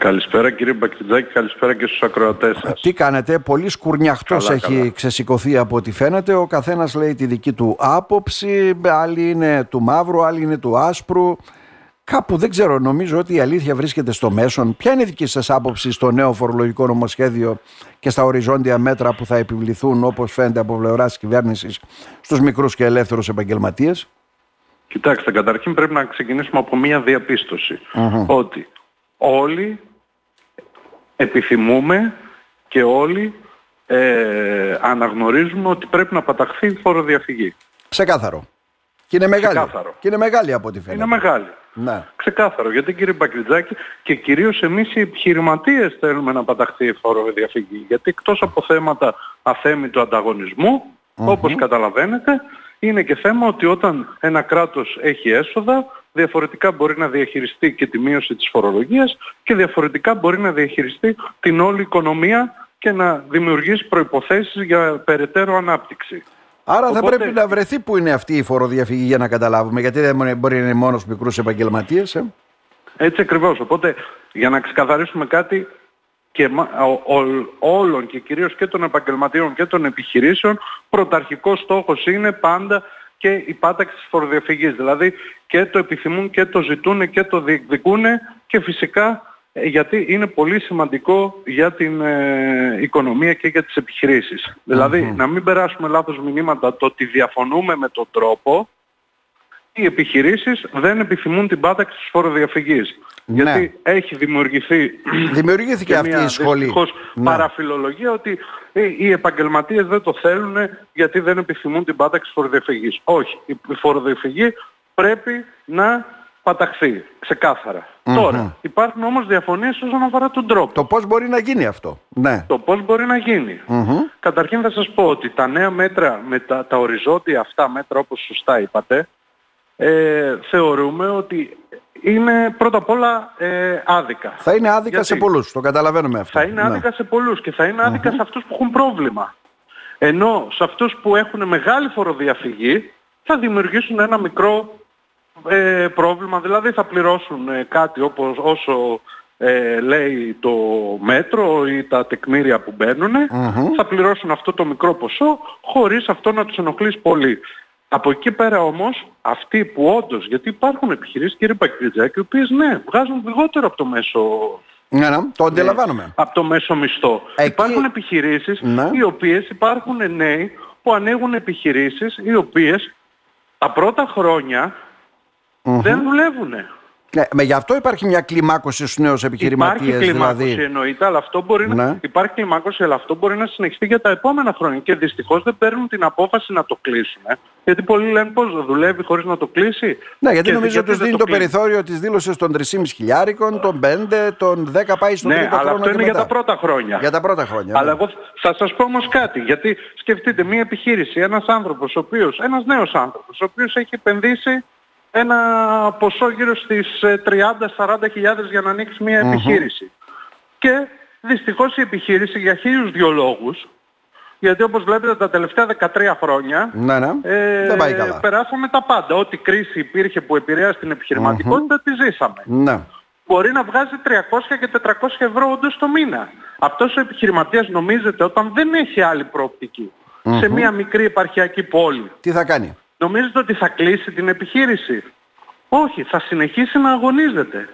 Καλησπέρα κύριε Μπακτιτζάκη, καλησπέρα και στους ακροατές σας. Τι κάνετε, πολύ σκουρνιαχτός Καλά, έχει καλά. ξεσηκωθεί από ό,τι φαίνεται. Ο καθένας λέει τη δική του άποψη, άλλοι είναι του μαύρου, άλλοι είναι του άσπρου. Κάπου δεν ξέρω, νομίζω ότι η αλήθεια βρίσκεται στο μέσον. Ποια είναι η δική σας άποψη στο νέο φορολογικό νομοσχέδιο και στα οριζόντια μέτρα που θα επιβληθούν όπως φαίνεται από πλευράς της κυβέρνησης στους μικρούς και ελεύθερους επαγγελματίες; Κοιτάξτε, καταρχήν πρέπει να ξεκινήσουμε από μία διαπίστωση. Ότι όλοι επιθυμούμε και όλοι ε, αναγνωρίζουμε ότι πρέπει να παταχθεί η φοροδιαφυγή. Ξεκάθαρο. Και είναι μεγάλη. Ξεκάθαρο. Και είναι μεγάλη από ό,τι φαίνεται. Είναι μεγάλη. Ναι. Ξεκάθαρο. Γιατί κύριε Μπακριτζάκη και κυρίως εμείς οι επιχειρηματίες θέλουμε να παταχθεί η φοροδιαφυγή. Γιατί εκτός από θέματα αθέμητου ανταγωνισμού, όπως καταλαβαίνετε, είναι και θέμα ότι όταν ένα κράτος έχει έσοδα, διαφορετικά μπορεί να διαχειριστεί και τη μείωση της φορολογίας και διαφορετικά μπορεί να διαχειριστεί την όλη οικονομία και να δημιουργήσει προϋποθέσεις για περαιτέρω ανάπτυξη. Άρα θα Οπότε- πρέπει να βρεθεί που είναι αυτή η φοροδιαφυγή για να καταλάβουμε. Γιατί δεν μπορεί να είναι μόνος στους μικρούς επαγγελματίες. Ε; Έτσι ακριβώς. Οπότε για να ξεκαθαρίσουμε κάτι και μα- ο- ο- όλων και κυρίως και των επαγγελματίων και των επιχειρήσεων πρωταρχικός στόχος είναι πάντα και η πάταξη της φοροδιαφυγής. Δηλαδή και το επιθυμούν και το ζητούν και το διεκδικούν και φυσικά ε, γιατί είναι πολύ σημαντικό για την ε, οικονομία και για τις επιχειρήσεις. Δηλαδή να μην περάσουμε λάθος μηνύματα το ότι διαφωνούμε με τον τρόπο οι επιχειρήσεις δεν επιθυμούν την πάταξη της φοροδιαφυγής. Ναι. Γιατί έχει δημιουργηθεί Δημιουργήθηκε και αυτή μια η σχολή. δυστυχώς Ναι. παραφιλολογία ότι ε, οι επαγγελματίες δεν το θέλουν γιατί δεν επιθυμούν την πάταξη της φοροδιαφυγής. Όχι. Η η φοροδιαφυγή πρέπει να παταχθεί. Ξεκάθαρα. Τώρα, υπάρχουν όμως διαφωνίες όσον αφορά τον τρόπο. Το πώς μπορεί να γίνει αυτό. Ναι. Το πώς μπορεί να γίνει. Καταρχήν θα σας πω ότι τα νέα μέτρα, με τα, τα οριζόντια αυτά μέτρα όπως σωστά είπατε, ε, θεωρούμε ότι είναι πρώτα απ' όλα ε, άδικα. Θα είναι άδικα Γιατί; σε πολλούς. Το καταλαβαίνουμε αυτό. Θα είναι Ναι. άδικα σε πολλούς και θα είναι άδικα σε αυτούς που έχουν πρόβλημα. Ενώ σε αυτούς που έχουν μεγάλη φοροδιαφυγή θα δημιουργήσουν ένα μικρό ε, πρόβλημα, δηλαδή θα πληρώσουν ε, κάτι όπως, όσο ε, λέει το μέτρο ή τα τεκμήρια που μπαινουν θα πληρώσουν αυτό το μικρό ποσό χωρίς αυτό να τους ενοχλήσει πολύ. Από εκεί πέρα όμως, αυτοί που όντως, γιατί υπάρχουν επιχειρήσεις κύριε Πακριτζάκη, οι οποίες ναι, βγάζουν λιγότερο από το μέσο Ναι, ναι, το αντιλαμβάνομαι. από το μέσο μισθό. Εκεί- Υπάρχουν επιχειρήσεις Ναι. οι οποίες υπάρχουν νέοι που ανοίγουν επιχειρήσεις οι οποίες τα πρώτα χρόνια δεν δουλεύουν. Ναι, με γι' αυτό υπάρχει μια κλιμάκωση στους νέους επιχειρηματίες. Υπάρχει κλιμάκωση δηλαδή. εννοείται, αλλά αυτό μπορεί να... Ναι. Υπάρχει κλιμάκωση, αλλά αυτό μπορεί να συνεχιστεί για τα επόμενα χρόνια. Και δυστυχώς δεν παίρνουν την απόφαση να το κλείσουν. ε. Γιατί πολλοί λένε πώς δεν δουλεύει χωρίς να το κλείσει; Ναι, γιατί Και νομίζω γιατί τους δεν δίνει το, κλείνει. περιθώριο της δήλωσης των 3,5 χιλιάρικων, των 5, των 10 πάει στον Ναι, τρίτο αλλά χρόνο αυτό και είναι για μετά. τα πρώτα χρόνια. Για τα πρώτα χρόνια. Αλλά ναι. εγώ θα σας πω όμως κάτι, γιατί σκεφτείτε μια επιχείρηση, ένας άνθρωπος, ο οποίος, ένας νέος άνθρωπος, ο οποίος έχει επενδύσει ένα ποσό γύρω στις ε, 30-40 χιλιάδες για να ανοίξεις μια επιχείρηση. Και δυστυχώς η επιχείρηση για χίλιους δυο λόγους, γιατί όπως βλέπετε τα τελευταία 13 χρόνια Ναι, ναι. ε, δεν πάει καλά. περάσαμε τα πάντα. Ό,τι κρίση υπήρχε που επηρέασε την επιχειρηματικότητα τη ζήσαμε Ναι. μπορεί να βγάζει 300 και 400 ευρώ όντως το μήνα. Αυτός ο επιχειρηματίας νομίζετε όταν δεν έχει άλλη προοπτική σε μια μικρή επαρχιακή πόλη, Τι θα κάνει; Νομίζετε ότι θα κλείσει την επιχείρηση; Όχι, θα συνεχίσει να αγωνίζεται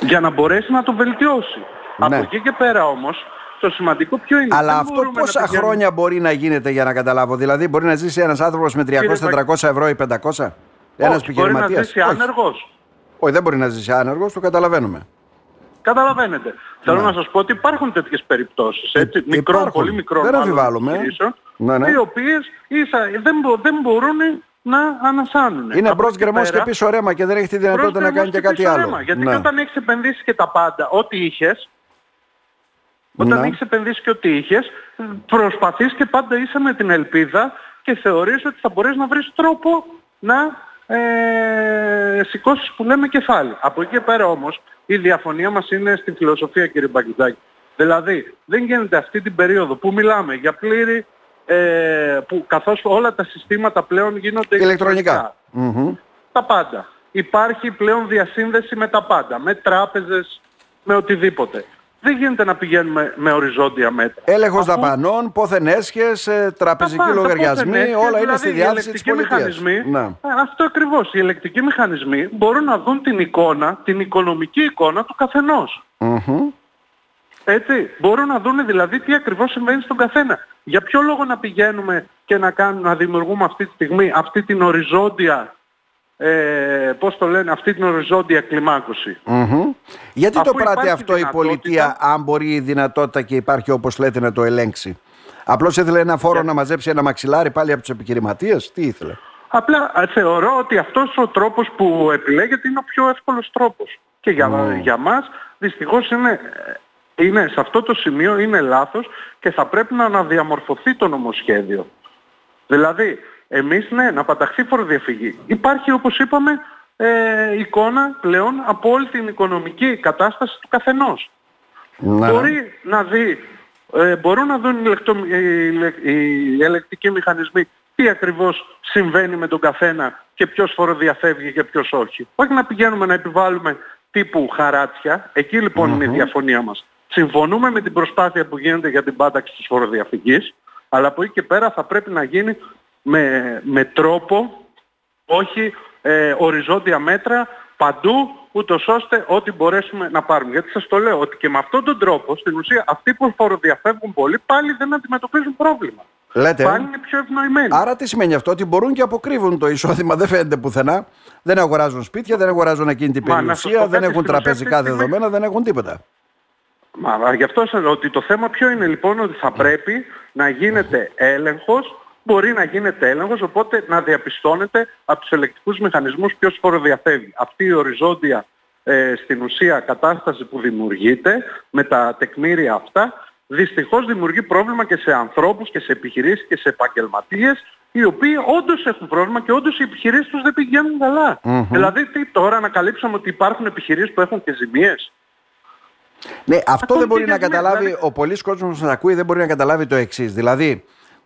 για να μπορέσει να το βελτιώσει. Ναι. Από εκεί και πέρα όμως, το σημαντικό ποιο είναι; Αλλά δεν αυτό μπορούμε να πόσα πηγαίνουμε- χρόνια μπορεί να γίνεται για να καταλάβω; Δηλαδή, μπορεί να ζήσει ένας άνθρωπος με 300-400 ευρώ ή 500. Ένας Όχι, μπορεί να επιχειρηματίας; ζήσει Όχι. άνεργος. Όχι, δεν μπορεί να ζήσει άνεργος, το καταλαβαίνουμε. Καταλαβαίνετε. Θέλω να σας πω ότι υπάρχουν τέτοιες περιπτώσεις, έτσι, Ναι. Ε, μικρών, υπάρχουν. πολύ μικρών Δεν μάλλον αμφιβάλλουμε. επιχειρήσεων, Ναι, ναι. οι οποίες ίσα, δεν, μπο- δεν μπορούν να ανασάνουν. Είναι Από μπρος εκεί γκρεμός και πέρα, πίσω ρέμα και δεν έχει τη μπρος δυνατότητα να κάνει γκρεμός και κάτι πίσω άλλο. ρέμα. Γιατί Ναι. και όταν έχεις επενδύσει και τα πάντα, ό,τι είχες, όταν Ναι. έχεις επενδύσει και ό,τι είχες, προσπαθείς και πάντα είσαι με την ελπίδα και θεωρείς ότι θα μπορείς να βρεις τρόπο να ε, σηκώσεις που λέμε κεφάλι. Από εκεί και πέρα όμως η διαφωνία μας είναι στη φιλοσοφία κύριε Μπαγκητάκη. Δηλαδή δεν γίνεται αυτή την περίοδο που μιλάμε για πλήρη ε, που καθώς όλα τα συστήματα πλέον γίνονται Ηλεκτρονικά. Μμμ. τα πάντα. Υπάρχει πλέον διασύνδεση με τα πάντα. Με τράπεζες, με οτιδήποτε. Δεν γίνεται να πηγαίνουμε με οριζόντια μέτρα. Έλεγχος Αφού... δαπανών, πόθεν έσχες, τραπεζικοί λογαριασμοί, όλα είναι στη διάθεση της πολιτείας. Ναι. Ε, αυτό ακριβώς. Οι ελεκτικοί μηχανισμοί μπορούν να δουν την εικόνα, την οικονομική εικόνα του καθενο Έτσι, μπορούν να δουν δηλαδή τι ακριβώς συμβαίνει στον καθένα. Για ποιο λόγο να πηγαίνουμε και να, κάνουμε, να δημιουργούμε αυτή τη στιγμή αυτή την οριζόντια ε, πώς το λένε, αυτή την οριζόντια Γιατί το πράττει αυτό η πολιτεία αν μπορεί η δυνατότητα και υπάρχει όπως λέτε να το ελέγξει; Απλώς ήθελε ένα φόρο να μαζέψει ένα μαξιλάρι πάλι από τους επιχειρηματίες; Τι ήθελε; Απλά θεωρώ ότι αυτός ο τρόπος που επιλέγεται είναι ο πιο εύκολος τρόπος. Και για, mm. για μας δυστυχώς είναι, είναι, σε αυτό το σημείο είναι λάθος και θα πρέπει να αναδιαμορφωθεί το νομοσχέδιο. Δηλαδή εμείς ναι, να παταχθεί φοροδιαφυγή. Υπάρχει όπως είπαμε ε, εικόνα πλέον από όλη την οικονομική κατάσταση του καθενός. Ναι. Μπορεί να δει, ε, μπορούν να δουν οι, οι ελεκτικοί μηχανισμοί τι ακριβώς συμβαίνει με τον καθένα και ποιος φοροδιαφεύγει και ποιος όχι. Όχι να πηγαίνουμε να επιβάλλουμε τύπου χαράτσια. Εκεί λοιπόν είναι η διαφωνία μας. Συμφωνούμε με την προσπάθεια που γίνεται για την πάταξη της φοροδιαφυγής, αλλά από εκεί και πέρα θα πρέπει να γίνει με, με τρόπο, όχι ε, οριζόντια μέτρα παντού, ούτως ώστε ό,τι μπορέσουμε να πάρουμε. Γιατί σας το λέω ότι και με αυτόν τον τρόπο, στην ουσία, αυτοί που φοροδιαφεύγουν πολύ, πάλι δεν αντιμετωπίζουν πρόβλημα. Λέτε. Πάλι είναι πιο ευνοημένοι. Άρα τι σημαίνει αυτό, ότι μπορούν και αποκρύβουν το εισόδημα, δεν φαίνεται πουθενά. Δεν αγοράζουν σπίτια, δεν αγοράζουν ακίνητη περιουσία, δεν έχουν τραπεζικά δεδομένα, δεν έχουν τίποτα. Μα γι' αυτό σας λέω ότι το θέμα ποιο είναι λοιπόν ότι θα πρέπει να γίνεται έλεγχος μπορεί να γίνεται έλεγχος, οπότε να διαπιστώνεται από τους ελεκτικούς μηχανισμούς ποιος φοροδιαφεύγει. Αυτή η οριζόντια ε, στην ουσία κατάσταση που δημιουργείται με τα τεκμήρια αυτά, δυστυχώς δημιουργεί πρόβλημα και σε ανθρώπους και σε επιχειρήσεις και σε επαγγελματίες οι οποίοι όντως έχουν πρόβλημα και όντως οι επιχειρήσεις τους δεν πηγαίνουν Δηλαδή τι τώρα ανακαλύψαμε ότι υπάρχουν επιχειρήσεις που έχουν και ζημίες. Ναι, αυτό δεν μπορεί να καταλάβει, δηλαδή... ο πολλής κόσμος που ακούει δεν μπορεί να καταλάβει το εξής. Δηλαδή,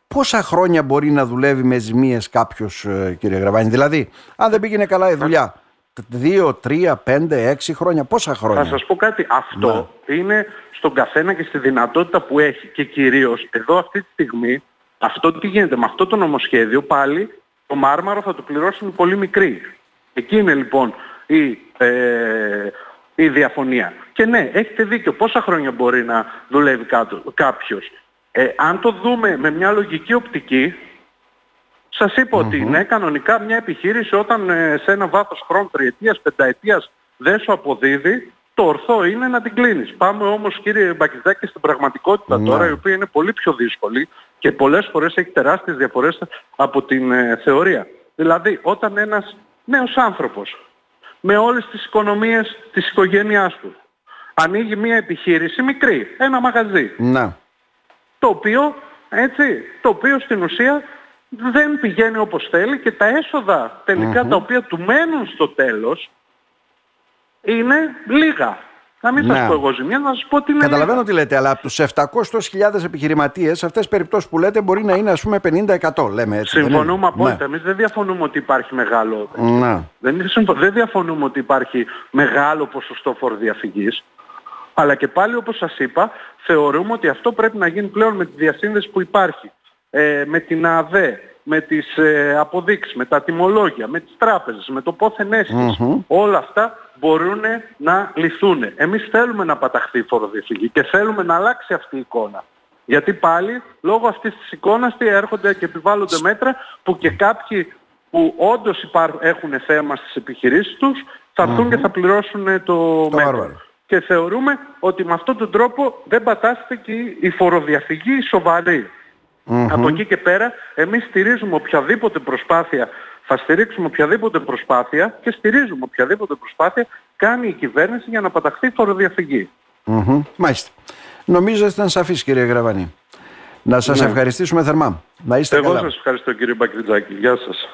πόσα χρόνια μπορεί να δουλεύει με ζημίες κάποιος ε, κύριε Γραβάνη; Δηλαδή, αν δεν πήγαινε καλά η δουλειά, δύο, τρία, πέντε, έξι χρόνια, πόσα χρόνια; Θα σας πω κάτι. Αυτό ναι. είναι στον καθένα και στη δυνατότητα που έχει. Και κυρίως εδώ αυτή τη στιγμή, αυτό τι γίνεται με αυτό το νομοσχέδιο πάλι, το μάρμαρο θα το πληρώσουν πολύ μικροί. Εκεί είναι λοιπόν η, ε, η διαφωνία. Και ναι, έχετε δίκιο. Πόσα χρόνια μπορεί να δουλεύει κάποιος; Ε, αν το δούμε με μια λογική οπτική, σας είπα ότι ναι, κανονικά μια επιχείρηση όταν ε, σε ένα βάθος χρόνου τριετίας, πενταετίας δεν σου αποδίδει, το ορθό είναι να την κλείνεις. Πάμε όμως κύριε Μπακιζάκη στην πραγματικότητα τώρα, η οποία είναι πολύ πιο δύσκολη και πολλές φορές έχει τεράστιες διαφορές από την ε, θεωρία. Δηλαδή όταν ένας νέος άνθρωπος με όλες τις οικονομίες της οικογένειάς του ανοίγει μια επιχείρηση μικρή, ένα μαγαζί. Να το οποίο, έτσι, το οποίο στην ουσία δεν πηγαίνει όπως θέλει και τα έσοδα τα οποία του μένουν στο τέλος είναι λίγα. Να μην ναι. σας πω εγώ ζημιά, να σας πω τι είναι Καταλαβαίνω τι λέτε, αλλά από τους 700.000 επιχειρηματίες αυτές τις περιπτώσεις που λέτε μπορεί να είναι ας πούμε 50% λέμε έτσι. Συμφωνούμε απόλυτα. Ναι. Εμείς δεν διαφωνούμε ότι υπάρχει μεγάλο... Ναι. Δεν, δεν διαφωνούμε ότι υπάρχει μεγάλο ποσοστό φοροδιαφυγής. Αλλά και πάλι όπως σας είπα, θεωρούμε ότι αυτό πρέπει να γίνει πλέον με τη διασύνδεση που υπάρχει. Ε, με την ΑΔΕ, με τις ε, αποδείξεις, με τα τιμολόγια, με τις τράπεζες, με το πόθεν Όλα αυτά μπορούν να λυθούν. Εμείς θέλουμε να παταχθεί η φοροδιαφυγή και θέλουμε να αλλάξει αυτή η εικόνα. Γιατί πάλι λόγω αυτής της εικόνας έρχονται και επιβάλλονται μέτρα που και κάποιοι που όντως έχουν θέμα στις επιχειρήσεις τους θα ερθουν και θα πληρώσουν το, το μέτρο και θεωρούμε ότι με αυτόν τον τρόπο δεν πατάστε και η φοροδιαφυγή Από εκεί και πέρα εμείς στηρίζουμε οποιαδήποτε προσπάθεια, θα στηρίξουμε οποιαδήποτε προσπάθεια και στηρίζουμε οποιαδήποτε προσπάθεια κάνει η κυβέρνηση για να παταχθεί η φοροδιαφυγή. Mm-hmm. Μάλιστα. Νομίζω ήταν σαφής κύριε Γραβανή. Να σας ναι. ευχαριστήσουμε θερμά. Να είστε Εγώ καλά. σας ευχαριστώ κύριε Μπακριτζάκη. Γεια σας.